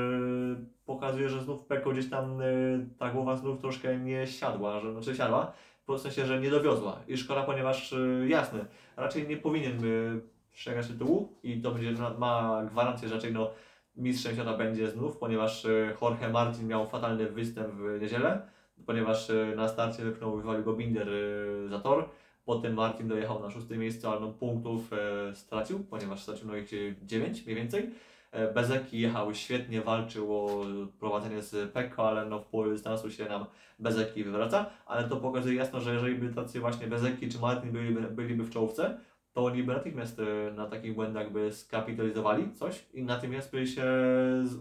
A: pokazuje, że znów Peko gdzieś tam yy, ta głowa znów troszkę nie siadła, że, znaczy siadła, w sensie, że nie dowiozła. I szkoda, ponieważ yy, jasne, raczej nie powinien yy, przegrać tytułu i to będzie, ma- gwarancję, że raczej no, mistrzem świata będzie znów, ponieważ Jorge Martin miał fatalny występ w niedzielę, ponieważ yy, na starcie wypchnął, wywalił go Binder yy, za tor. Potem Martin dojechał na szóste miejsce, ale no, punktów e, stracił, ponieważ stracił no ich 9 mniej więcej. E, Bezeki jechał świetnie, walczył o prowadzenie z Pekko, ale no w połowie dystansu się nam Bezeki wywraca, ale to pokazuje jasno, że jeżeli by tacy właśnie Bezeki czy Martin byliby, byliby w czołówce, to oni by natychmiast e, na takich błędach by skapitalizowali coś i natychmiast by się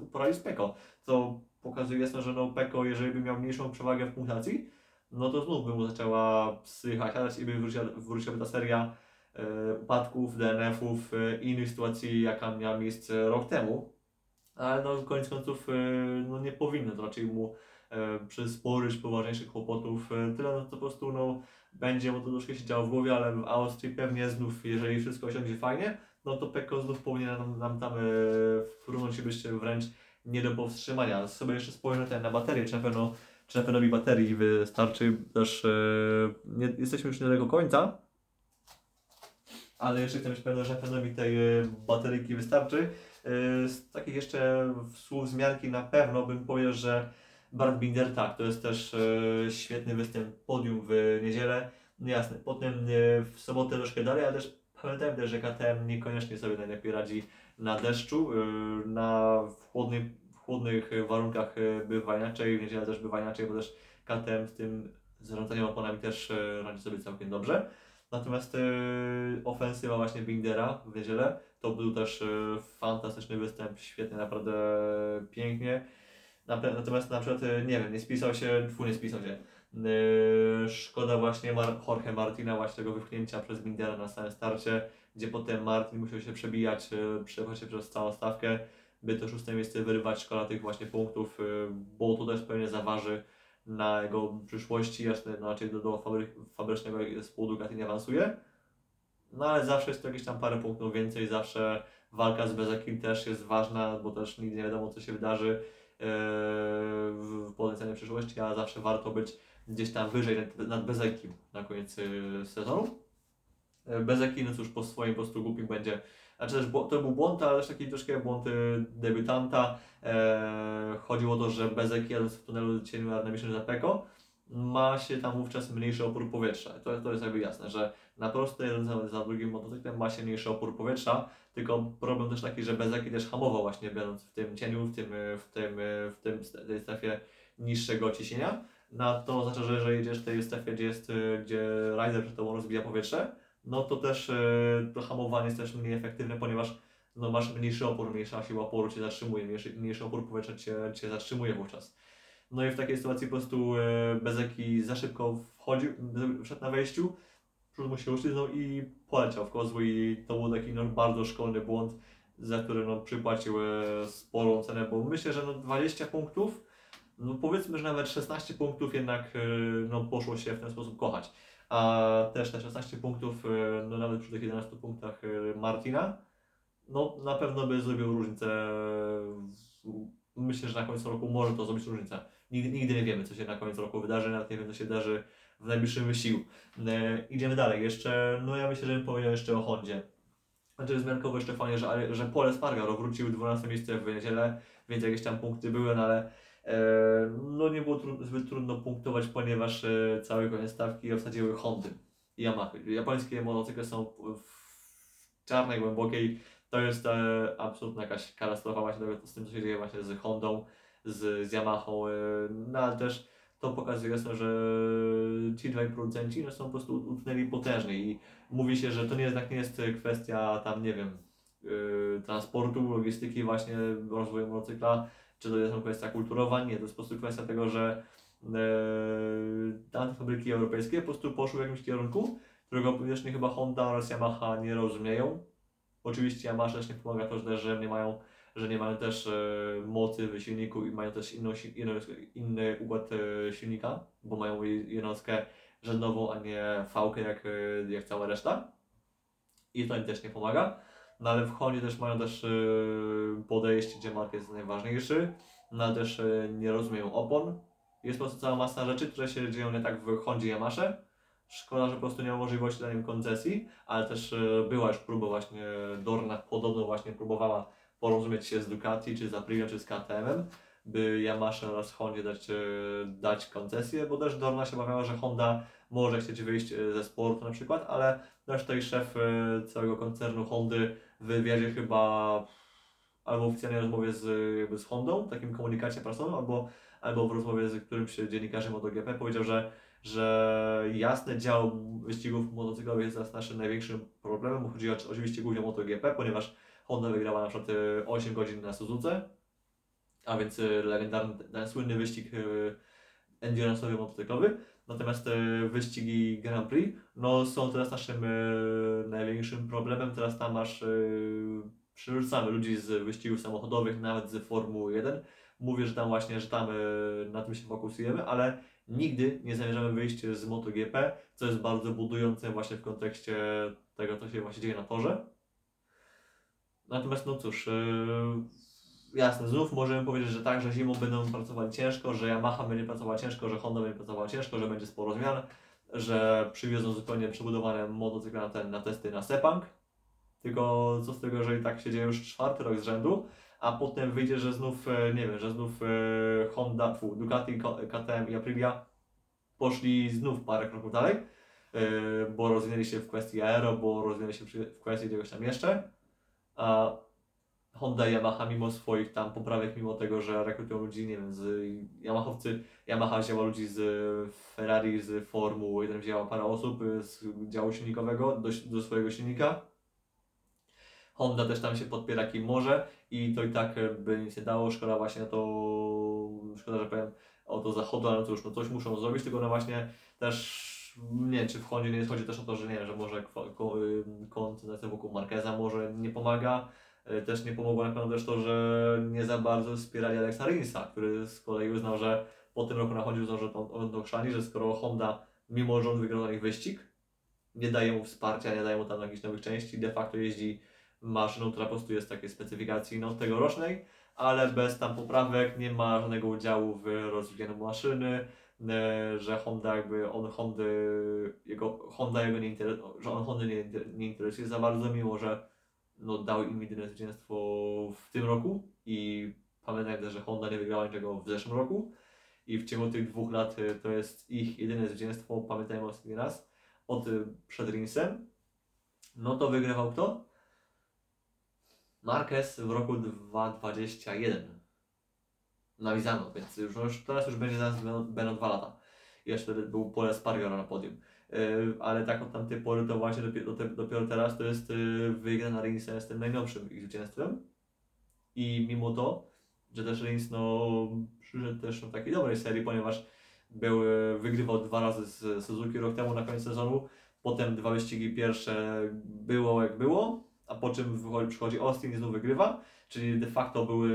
A: uporali z Peko, co pokazuje jasno, że no Peko, jeżeli by miał mniejszą przewagę w punktacji, no to znów by mu zaczęła psycha siadać i by wróciła, ta seria e, upadków, DNF-ów, e, innych sytuacji, jaka miała miejsce rok temu. Ale no koniec końców e, no, nie powinno to raczej mu e, przysporzyć poważniejszych kłopotów. E, tyle, no to po prostu no, będzie mu to troszkę się działo w głowie, ale w Austrii pewnie znów, jeżeli wszystko osiądzie fajnie, no to Pekko znów powinien nam, nam tam e, i być wręcz nie do powstrzymania. Sobie jeszcze spojrzę tutaj na baterię, czy na pewno czy na pewno mi baterii wystarczy też, e, nie, jesteśmy już niedaleko końca, ale jeszcze chcę mieć pewność, że na pewno mi tej e, bateryjki wystarczy. Yy, Z takich jeszcze słów wzmianki na pewno bym powiedział, że Bart Binder tak, to jest też yy, świetny występ podium w niedzielę. No jasne, potem yy, w sobotę troszkę dalej, ale też pamiętajmy też, że KTM niekoniecznie sobie najlepiej radzi na deszczu, yy, na chłodnych, warunkach yy, bywa inaczej, w niedzielę też bywa inaczej, bo też KTM z tym zarządzaniem oponami też yy, radzi sobie całkiem dobrze. Natomiast ofensywa właśnie Bindera w niedzielę to był też fantastyczny występ, świetnie, naprawdę pięknie. Natomiast na przykład, nie wiem, nie spisał się, fu, nie spisał się. Szkoda właśnie Jorge Martina, właśnie tego wypchnięcia przez Bindera na samym starcie, gdzie potem Martin musiał się przebijać, yy, przechodzić przez całą stawkę, by to szóste miejsce wyrywać, szkoda tych właśnie punktów, yy, bo to też pewnie zaważy na jego przyszłości, jasne, no raczej do, do fabry, fabrycznego zespołu Ducati nie awansuje. No ale zawsze jest to jakieś tam parę punktów więcej, zawsze walka z Bezekim też jest ważna, bo też nigdy nie wiadomo co się wydarzy yy, w potencjalnej przyszłości, a zawsze warto być gdzieś tam wyżej nad, nad na koniec sezonu. Yy, Bezeki, no cóż, po swoim po prostu głupim będzie, znaczy też to był błąd, ale też taki troszkę błąd yy, debiutanta. Eee, chodziło o to, że Bezek jadąc w tunelu cieniu na najbliższym za Peko ma się tam wówczas mniejszy opór powietrza. To, to jest jakby jasne, że na prostej jeden za, za drugim motocyklem ma się mniejszy opór powietrza, tylko problem też taki, że Bezeki też hamował właśnie będąc w tym cieniu, w tym, e, w tym, e, w tym st- tej strefie niższego ciśnienia. Na to oznacza, że jeżeli jedziesz w tej strefie, gdzie jest, e, gdzie rider przed tobą rozbija powietrze, no to też e, to hamowanie jest też mniej efektywne, ponieważ no masz mniejszy opór, mniejsza siła oporu Cię zatrzymuje, mniejszy, mniejszy opór powietrza cię, cię zatrzymuje wówczas. No i w takiej sytuacji po prostu e, Bezeki za szybko wchodził, wszedł na wejściu, przód mu się uśliznął i poleciał w kozły i to był taki no, bardzo szkolny błąd, za który no, przypłacił e, sporą cenę, bo myślę, że no, 20 punktów, no powiedzmy, że nawet 16 punktów jednak no, poszło się w ten sposób kochać. A też te 16 punktów, e, no nawet przy tych 11 punktach e, Martina, no na pewno by zrobił różnicę. Myślę, że na końcu roku może to zrobić różnicę. Nigdy, nigdy nie wiemy, co się na końcu roku wydarzy, nawet nie wiem, co się wydarzy w najbliższym wyścigu. E, idziemy dalej. Jeszcze, no ja myślę, że bym powiedział jeszcze o Hondzie. Znaczy wzmiankowo jeszcze fajnie, że, że Pole Spargaro wrócił 12 miejsce w niedzielę, więc jakieś tam punkty były, no ale no nie było tru, zbyt trudno punktować, ponieważ e, całe koniec stawki obsadziły Hondy i Yamaha. Japońskie motocykle są w czarnej, głębokiej to jest e, absolutna jakaś katastrofa właśnie z tym, co się dzieje właśnie z Hondą, z, z Yamahą, e, no ale też to pokazuje jasno, że ci dwaj producenci no, są po prostu utknęli potężnie i mówi się, że to nie jednak nie jest kwestia tam, nie wiem, e, transportu, logistyki właśnie, rozwoju motocykla, czy to jest kwestia kulturowa, nie, to jest po prostu kwestia tego, że e, tamte fabryki europejskie po prostu poszły w jakimś kierunku, którego powierzchni chyba Honda oraz Yamaha nie rozumieją. Oczywiście Yamaha też nie pomaga to, że, że nie mają, że nie mają też e, mocy w silniku i mają też inną, inny układ e, silnika, bo mają je- jednostkę rzędową, a nie fałkę jak, jak cała reszta. I to im też nie pomaga. No ale w Hondzie też mają też e, podejście, gdzie market jest najważniejszy, no ale też e, nie rozumieją opon. Jest po prostu cała masa rzeczy, które się dzieją nie tak w Hondzie Yamasze. Szkoda, że po prostu nie ma możliwości dania koncesji, ale też e, była już próba właśnie, Dorna podobno właśnie próbowała porozumieć się z Ducati, czy z Aprilia, czy z KTM-em, by Yamasze oraz Hondzie dać, dać koncesję, bo też Dorna się obawiała, że Honda może chcieć wyjść ze sportu na przykład, ale też tutaj szef całego koncernu Hondy w wywiadzie chyba albo w oficjalnej rozmowie z, jakby z Hondą, takim komunikacie prasowym, albo, albo w rozmowie z którymś dziennikarzem MotoGP powiedział, że że jasny dział wyścigów motocyklowych jest teraz naszym największym problemem. Chodzi oczywiście głównie o MotoGP, ponieważ Honda wygrała na przykład e, 8 godzin na Suzuce, a więc e, legendarny, słynny wyścig e, endurance'owy motocyklowy. Natomiast e, wyścigi Grand Prix no, są teraz naszym e, największym problemem. Teraz tam masz, e, przerzucamy ludzi z wyścigów samochodowych, nawet z Formuły 1. Mówię, że tam właśnie, że tam e, na tym się fokusujemy, ale nigdy nie zamierzamy wyjść z MotoGP, co jest bardzo budujące właśnie w kontekście tego, co się właśnie dzieje na torze. Natomiast no cóż, jasne, znów możemy powiedzieć, że tak, że zimą będą pracowali ciężko, że Yamaha będzie pracowała ciężko, że Honda będzie pracowała ciężko, że będzie sporo zmian, że przywiozą zupełnie przebudowane motocykle na, ten, na testy na Sepang. Tylko co z tego, jeżeli tak się dzieje już czwarty rok z rzędu, a potem wyjdzie, że znów, e, nie wiem, że znów e, Honda, fu, Ducati, KTM i Aprilia poszli znów parę kroków dalej, e, bo rozwinęli się w kwestii aero, bo rozwinęli się w kwestii czegoś tam jeszcze, a Honda i Yamaha mimo swoich tam poprawek, mimo tego, że rekrutują ludzi, nie wiem, z Yamahowcy, Yamaha wzięła ludzi z Ferrari, z Formuły 1 wzięła parę osób y, z działu silnikowego do, do swojego silnika. Honda też tam się podpiera kim może i to i tak e, by nic nie dało. Szkoda właśnie na to, szkoda, że powiem o to zachodu, ale no cóż, no coś muszą zrobić, tylko no właśnie też nie czy w Hondzie nie chodzi też o to, że nie wiem, że może kwa- ko- y, koncentracja wokół Marqueza może nie pomaga. Y, Też nie pomogło na pewno też to, że nie za bardzo wspierali Alexa Rinsa, który z kolei uznał, że po tym roku na że to, on że skoro Honda, mimo że on wygrał na nich wyścig, nie daje mu wsparcia, nie daje mu tam jakichś nowych części, de facto jeździ maszyną, która po prostu jest takiej specyfikacji no, tegorocznej, ale bez tam poprawek, nie ma żadnego udziału w rozwijaniu maszyny, e, że Honda jakby, on Hondy, jego, Honda jego nie interesuje, że on Hondy nie, inter- nie interesuje za bardzo, mimo że no, dał im jedyne zwycięstwo w tym roku i pamiętajmy też, że Honda nie wygrała niczego w zeszłym roku i w ciągu tych dwóch lat y, to jest ich jedyne zwycięstwo, pamiętajmy ostatni raz, od y, przed Rinsem, no to wygrywał kto? Marquez w roku 2021 na więc no już teraz już będzie zaraz będą, dwa lata. I jeszcze wtedy był Pole Spargaro na podium. Yy, ale tak od tamtej pory to właśnie dopiero, dopiero teraz to jest yy, wygrana Rinsa z tym najnowszym ich zwycięstwem. I mimo to, że też Rins no, przyszedł też w takiej dobrej serii, ponieważ był, yy, wygrywał dwa razy z Suzuki rok temu na koniec sezonu, potem dwa wyścigi pierwsze było jak było, a po czym wychodzi, przychodzi Austin i znów wygrywa, czyli de facto były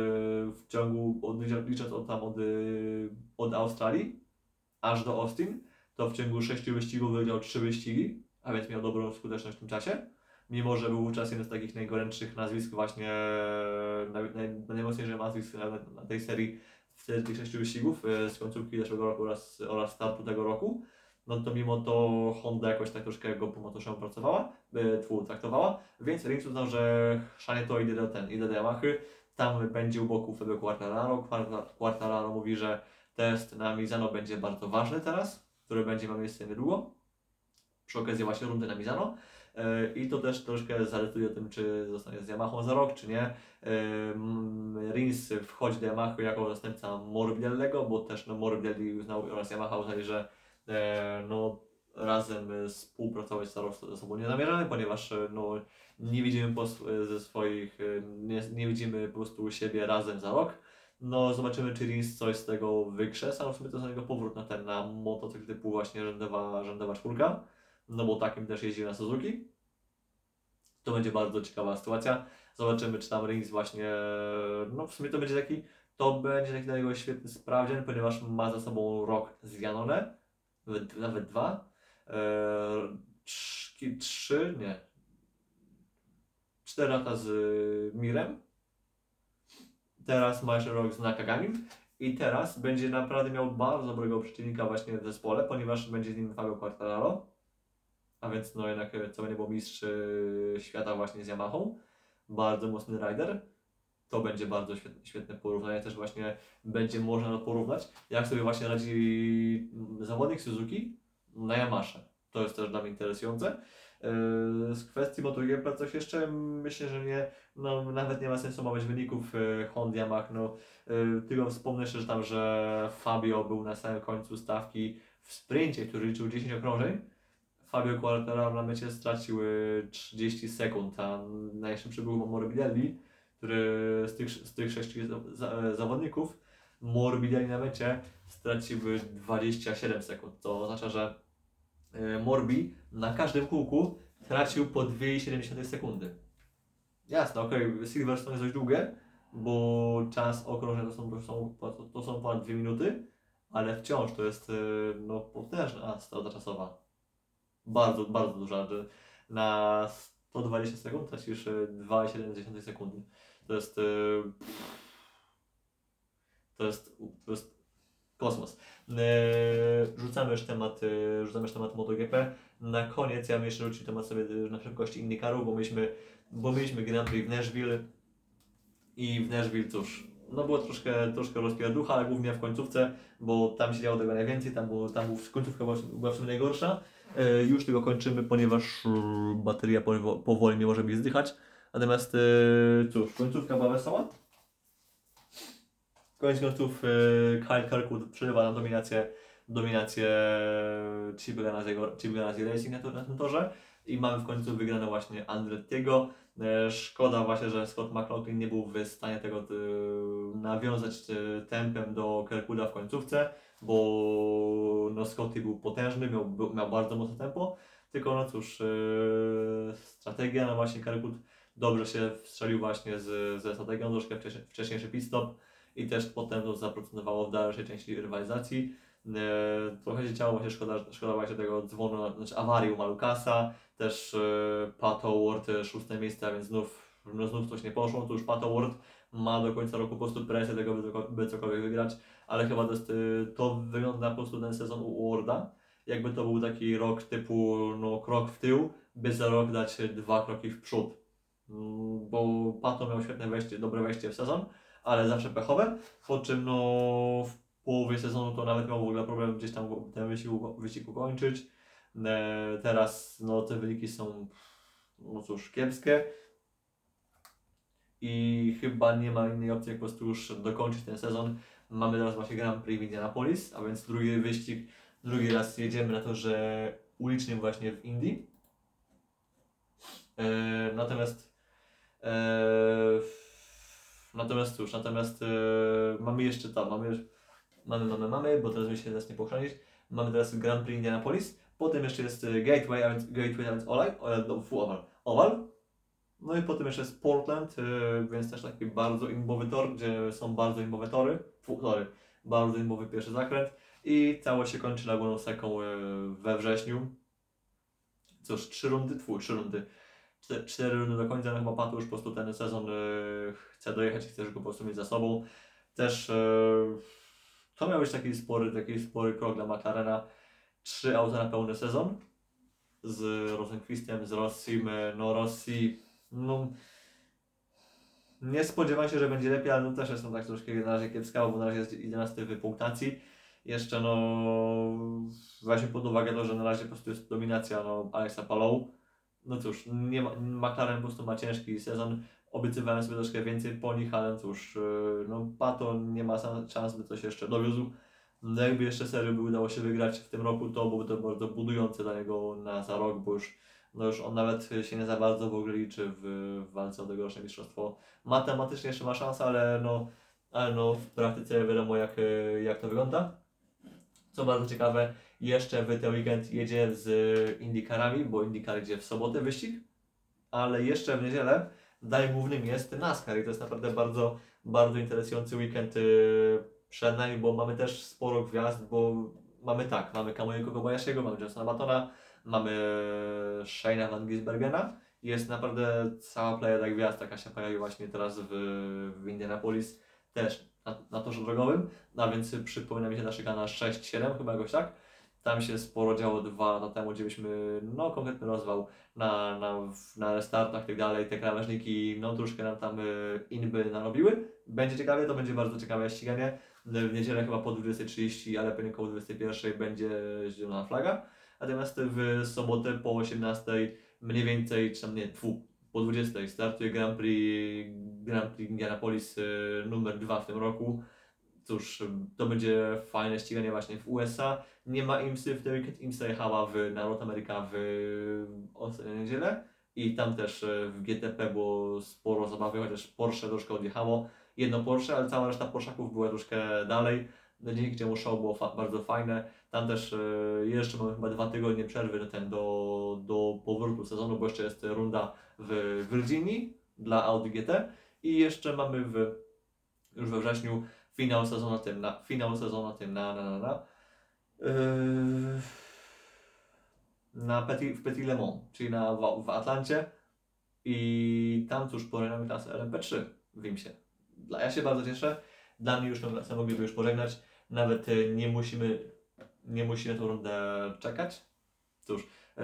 A: w ciągu, od, licząc od tam od, od Australii aż do Austin, to w ciągu sześciu wyścigów wygrał trzy wyścigi, a więc miał dobrą skuteczność w tym czasie. Mimo, że był wówczas jeden z takich najgorętszych nazwisk właśnie, naj, naj, najmocniejszych nazwisk na, tej serii w tych tych sześciu wyścigów y, z końcówki zeszłego roku oraz, oraz startu tego roku, no to mimo to Honda jakoś tak troszkę go po motorze pracowała, y, tfu, traktowała, więc Rins uznał, że chrzanie to idę do ten, idę do Yamahy, tam będzie u boku Fabio Quartararo, Quarta- Quartararo mówi, że test na Mizano będzie bardzo ważny teraz, który będzie miał miejsce niedługo, przy okazji właśnie rundy na Mizano. E, I to też troszkę zaletuje tym, czy zostanie z Yamahą za rok, czy nie. E, mm, Rins wchodzi do Yamahy jako zastępca Morbidelliego, bo też no, Morbidelli uznał oraz Yamaha uznali, że e, no, razem współpracować ze sobą nie zamierzamy, ponieważ no, nie widzimy po, ze swoich, nie, nie widzimy po prostu siebie razem za rok. No zobaczymy, czy Rins coś z tego wykrzesa, no w sumie to jest jego powrót na ten, na motocykl typu właśnie rzędowa, rzędowa czwórka, no bo takim też jeździ na Suzuki. To będzie bardzo ciekawa sytuacja. Zobaczymy, czy tam Rins właśnie, no w sumie to będzie taki, to będzie taki dla niego świetny sprawdzian, ponieważ ma za sobą rok z Janone, nawet, dwa, eee, trzy, trzy, nie, cztery lata z Mirem, teraz ma jeszcze rok z Nakagamim i teraz będzie naprawdę miał bardzo dobrego przeciwnika właśnie w zespole, ponieważ będzie z nim Fabio Quartararo, a więc no jednak e, co nie był mistrz e, świata właśnie z Yamahą, bardzo mocny rider. To będzie bardzo świetne, świetne porównanie, też właśnie będzie można porównać, jak sobie właśnie radzi mm, zawodnik Suzuki na Yamasze. To jest też dla mnie interesujące. Yy, Z kwestii MotoGP coś jeszcze? Myślę, że nie. No, nawet nie ma sensu omawiać wyników yy, Honda Yamaha. No, yy, tylko wspomnę jeszcze, że tam, że Fabio był na samym końcu stawki w sprincie, który liczył 10 okrążeń. Fabio Quartararo na mecie stracił yy, 30 sekund, a najszybszy był Morbidelli, który z tych, z tych sześciu za, za, zawodników Morbidelli na mecie stracił 27 sekund. To oznacza, że Morbi na każdym kółku tracił po 2,7 sekundy. Jasne, okej, Silverstone jest dość długie, bo czas okrążenia to są, to są, to są ponad 2 minuty, ale wciąż to jest yy, no, potężna strata czasowa. Bardzo, bardzo duża, na 120 sekund tracisz yy, 2,7 sekundy. To jest, to jest, to jest kosmos. Eee, rzucamy już temat, e, rzucamy już temat MotoGP. Na koniec ja bym jeszcze rzucił temat sobie e, na szybkości IndyCaru, bo mieliśmy, bo mieliśmy Grand Prix w Nashville i w Nashville cóż, no było troszkę, troszkę rozpierducha, ale głównie w końcówce, bo tam się działo tego najwięcej, tam, było, tam końcówka była, była w sumie najgorsza. Już tego kończymy, ponieważ bateria powo- powoli nie może mi zdychać. Natomiast cóż, końcówka była wesoła. Koniec końców e, Kyle Kirkwood przerywa na dominację, dominację Ganassi Racing na, na tym torze i mamy w końcu wygrane właśnie Andrettiego. E, Szkoda właśnie, że Scott McLaughlin nie był w stanie tego e, nawiązać e, tempem do Kirkwooda w końcówce, bo no Scotty był potężny, miał, miał bardzo mocne tempo, tylko no cóż, strategia, no właśnie Kirkwood dobrze się wstrzelił właśnie z, ze strategią, troszkę wcześniej, wcześniejszy pit stop i też potem to zaprocentowało w dalszej części rywalizacji. E, trochę się działo, właśnie szkoda, szkoda właśnie tego dzwonu, znaczy awarii u Malukasa, też e, Pat Howard e, szóste miejsce, więc znów, no znów coś nie poszło, to już Pat Howard ma do końca roku po prostu presję tego, by, cokolwiek wygrać, ale chyba to, jest, to wygląda po prostu ten sezon u Warda, jakby to był taki rok typu no, krok w tył, by za rok dać dwa kroki w przód. Mm, Bo Pato miał świetne wejście, dobre wejście w sezon, ale zawsze pechowe, po czym no w połowie sezonu to nawet miał w ogóle problem gdzieś tam ten wyścig, wyścig ukończyć. E, teraz no te wyniki są no cóż, kiepskie i chyba nie ma innej opcji jak po prostu już dokończyć ten sezon. Mamy teraz właśnie Grand Prix w Indianapolis, a więc drugi wyścig, drugi raz jedziemy na to, że ulicznym właśnie w Indii. E, natomiast e, natomiast cóż, natomiast e, mamy jeszcze tam, mamy, mamy, mamy, mamy, bo teraz mi się teraz nie pochrzanić. Mamy teraz Grand Prix Indianapolis, potem jeszcze jest e, Gateway, a więc Gateway, a więc Olaj, e, no, Oval, Oval. No i potem jeszcze jest Portland, e, więc też taki bardzo imbowy tor, gdzie są bardzo imbowe tory, fu, tory, bardzo imbowy pierwszy zakręt i całość się kończy Laguną Seką e, we wrześniu. Cóż, trzy rundy, tfu, trzy rundy, cztery, cztery rundy do końca, no chyba Patu już po prostu ten sezon e, chce dojechać i chce już go po prostu mieć za sobą. Też e, to miał być taki spory, taki spory krok dla McLarena. Trzy auta na pełny sezon z Rosenquistem, z Rossim. e, No Rossi, no nie spodziewam się, że będzie lepiej, ale no też jestem tak troszkę na razie kiepska, bo na razie jest 11 w punktacji. Jeszcze no weźmy pod uwagę to, że na razie po prostu jest dominacja no, Alexa Palou. No cóż, nie ma, McLaren po prostu ma ciężki sezon. Obiecywałem sobie troszkę więcej po nich, ale cóż, yy, no Pato nie ma szans, by coś jeszcze dowiózł. No jakby jeszcze serio by udało się wygrać w tym roku, to byłoby to bardzo budujące dla niego na za rok, bo już, no już on nawet się nie za bardzo w ogóle liczy w, w walce o tegoroczne mistrzostwo. Matematycznie jeszcze ma szansę, ale no, ale no w praktyce wiadomo jak, jak to wygląda. Co bardzo ciekawe, jeszcze w ten weekend jedzie z IndyCarami, bo IndyCar idzie w sobotę wyścig, ale jeszcze w niedzielę daje głównym jest NASCAR i to jest naprawdę bardzo, bardzo interesujący weekend yy, przed nami, bo mamy też sporo gwiazd, bo mamy tak, mamy Kamojego Kobayashiego, mamy Johnsona Batona, mamy Shane'a Van Gisbergena jest naprawdę cała plejada gwiazd, taka się pojawi właśnie teraz w, w Indianapolis, też na, na torze drogowym, a więc przypomina mi się nasza na 6-7 chyba jakoś tak. Tam się sporo działo dwa lata temu, gdzie byśmy no konkretny rozwał na, na, na restartach i tak dalej, te krawężniki no troszkę nam tam y, inby narobiły. Będzie ciekawie, to będzie bardzo ciekawe ściganie. W niedzielę chyba po 20.30, ale pewnie koło 21.00 będzie zielona flaga. Natomiast w sobotę po 18.00 mniej więcej, czy tam nie, tfu, po 20.00 startuje Grand Prix, Grand Prix Indianapolis y, numer 2 w tym roku. Cóż, to będzie fajne ściganie właśnie w USA. Nie ma IMSY w weekend. IMSA jechała w Narod America w ostatnią niedzielę i tam też e, w GTP było sporo zabawy, chociaż Porsche troszkę odjechało. Jedno Porsche, ale cała reszta Porszaków była troszkę dalej. Dzięki czemu show było fa- bardzo fajne. Tam też e, jeszcze mamy chyba dwa tygodnie przerwy do, ten, do, do powrotu sezonu, bo jeszcze jest runda w Virginii dla Audi GT i jeszcze mamy w, już we wrześniu finał sezonu tym na, finał sezonu tym na, na, na, na. Yy, na Petit, w Petit Le Mans, czyli na, w, w Atlancie i tam cóż pożegnamy klasę LMP3 w Wimsie. Dla, ja się bardzo cieszę, dla mnie już tę klasę mogliby już pożegnać. nawet e, nie musimy, nie musimy tą rundę czekać. Cóż, e,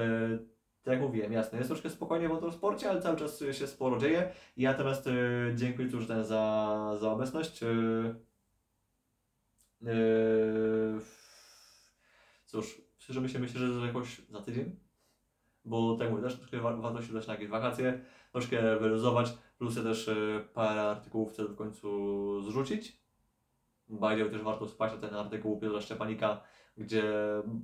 A: tak jak mówiłem, jasne, jest troszkę spokojnie w motorsporcie, ale cały czas się sporo dzieje. Ja teraz e, dziękuję cóż za, za obecność. E, e, cóż, się myślę, że jakoś za tydzień, bo tak mówię, też troszkę wa- warto się dać na jakieś wakacje, troszkę wyluzować, plus ja też e, parę artykułów chcę w końcu zrzucić. Bajdział też warto spać na ten artykuł Piotra Szczepanika, gdzie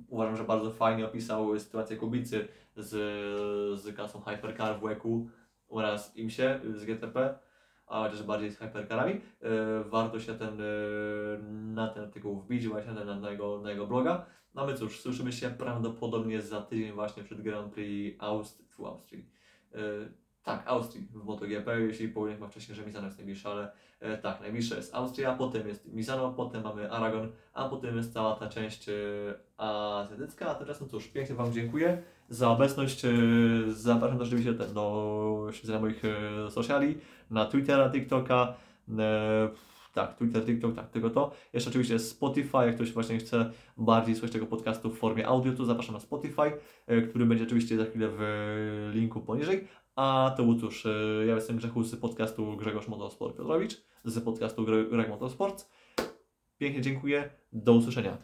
A: uważam, że bardzo fajnie opisał sytuację Kubicy z, z klasą Hypercar w WEC-u oraz IMSie z GTP, a chociaż bardziej z Hypercarami. E, warto się ten, e, na ten artykuł wbić właśnie na, na, jego, na jego bloga. No my cóż, słyszymy się prawdopodobnie za tydzień właśnie przed Grand Prix Austrii. Fu, Austrii. E, tak, Austrii w MotoGP, jeśli powiem chyba wcześniej, że Misano jest najbliższa, ale e, tak, najbliższa jest Austria, potem jest Misano, potem mamy Aragon, a potem jest cała ta część e, azjatycka. A teraz no cóż, pięknie Wam dziękuję za obecność. e, Zapraszam też oczywiście do śledzenia moich e, sociali, na Twittera, TikToka. E, tak, Twitter, TikTok, tak, tylko to. Jeszcze oczywiście Spotify, jak ktoś właśnie chce bardziej słuchać tego podcastu w formie audio, to zapraszam na Spotify, który będzie oczywiście za chwilę w linku poniżej. A to był cóż, ja jestem Grzechu z podcastu Grzegorz Motorsport Piotrowicz, z podcastu Gre- Greg Motorsport. Pięknie dziękuję, do usłyszenia.